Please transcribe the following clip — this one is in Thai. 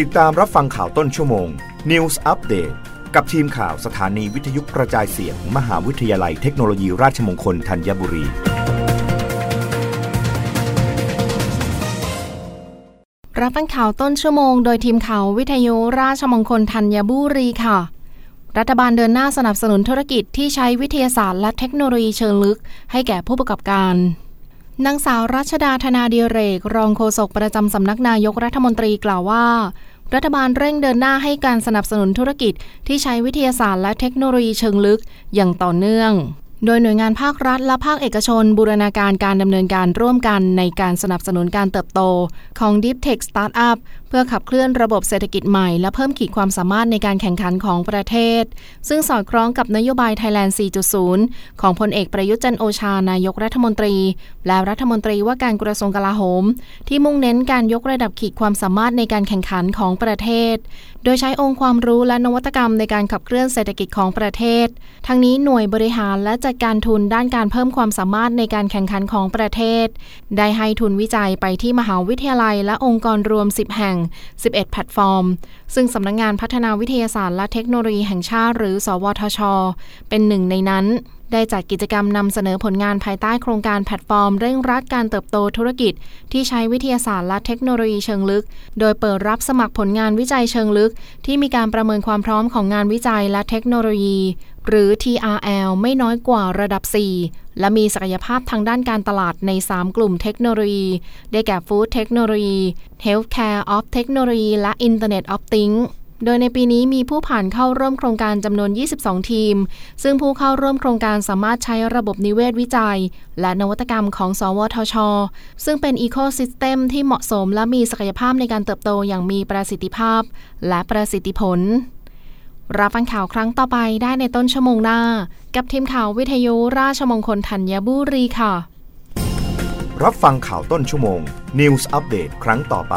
ติดตามรับฟังข่าวต้นชั่วโมง News Update กับทีมข่าวสถานีวิทยุกระจายเสียงมมหาวิทยาลัยเทคโนโลยีราชมงคลธัญบุรี รับฟังข่าวต้นชั่วโมง โดยทีมข่าววิทยุราชมงคลธัญบุรีค่ะ รัฐบาลเดินหน้าสนับสนุนธุรกิจที่ใช้วิทยาศาสตร์และเทคโนโลยีเชิงลึก ให้แก่ผู้ประกอบการ นางสาวรัชดาธนาเดียเรก รองโฆษกประจำสำนักนายกรัฐมนตรีกล่าวว่า รัฐบาลเร่งเดินหน้าให้การสนับสนุนธุรกิจที่ใช้วิทยาศาสตร์และเทคโนโลยีเชิงลึกอย่างต่อเนื่อง โดยหน่วยงานภาครัฐและภาคเอกชน บูรณาการการดำเนินการร่วมกันในการสนับสนุนการเติบโตของ Deep Tech Startup พื่อขับเคลื่อนระบบเศรษฐกิจใหม่ และเพิ่มขีดความสามารถในการแข่งขันของประเทศ ซึ่งสอดคล้องกับนโยบาย Thailand 4.0 ของพลเอกประยุทธ์จันโอชานายกรัฐมนตรี และรัฐมนตรีว่าการกระทรวงกลาโหม ที่มุ่งเน้นการยกระดับขีดความสามารถในการแข่งขันของประเทศ โดยใช้องค์ความรู้และนวัตกรรมในการขับเคลื่อนเศรษฐกิจของประเทศ ทั้งนี้หน่วยบริหารและจัดการทุนด้านการเพิ่มความสามารถในการแข่งขันของประเทศ ได้ให้ทุนวิจัยไปที่มหาวิทยาลัยและองค์กรรวม 10 แห่ง11 แพลตฟอร์ม ซึ่งสำนักงงานพัฒนาวิทยาศาสตร์และเทคโนโลยีแห่งชาติหรือ สวทช เป็นหนึ่งในนั้น ได้จัดกิจกรรมนำเสนอผลงานภายใต้โครงการแพลตฟอร์ม เร่งรัดการเติบโตธุรกิจ ที่ใช้วิทยาศาสตร์และเทคโนโลยีเชิงลึก โดยเปิดรับสมัครผลงานวิจัยเชิงลึก ที่มีการประเมินความพร้อมของงานวิจัยและเทคโนโลยี หรือ TRL ไม่น้อยกว่าระดับ 4 และมีศักยภาพทางด้านการตลาดใน 3 กลุ่มเทคโนโลยี ได้แก่ Food Technology Healthcare of Technology และ Internet of Things โดยในปีนี้มีผู้ผ่านเข้าร่วมโครงการจำนวน 22 ทีม ซึ่งผู้เข้าร่วมโครงการสามารถใช้ระบบนิเวศวิจัย และนวัตกรรมของ สวทช ซึ่งเป็นอีโคซิสเต็มที่เหมาะสมและมีศักยภาพในการเติบโตอย่างมีประสิทธิภาพ และประสิทธิผล รับฟังข่าวครั้งต่อไปได้ในต้นชั่วโมงหน้า กับทีมข่าววิทยุราชมงคลธัญบุรีค่ะ รับฟังข่าวต้นชั่วโมง News อัปเดตครั้งต่อไป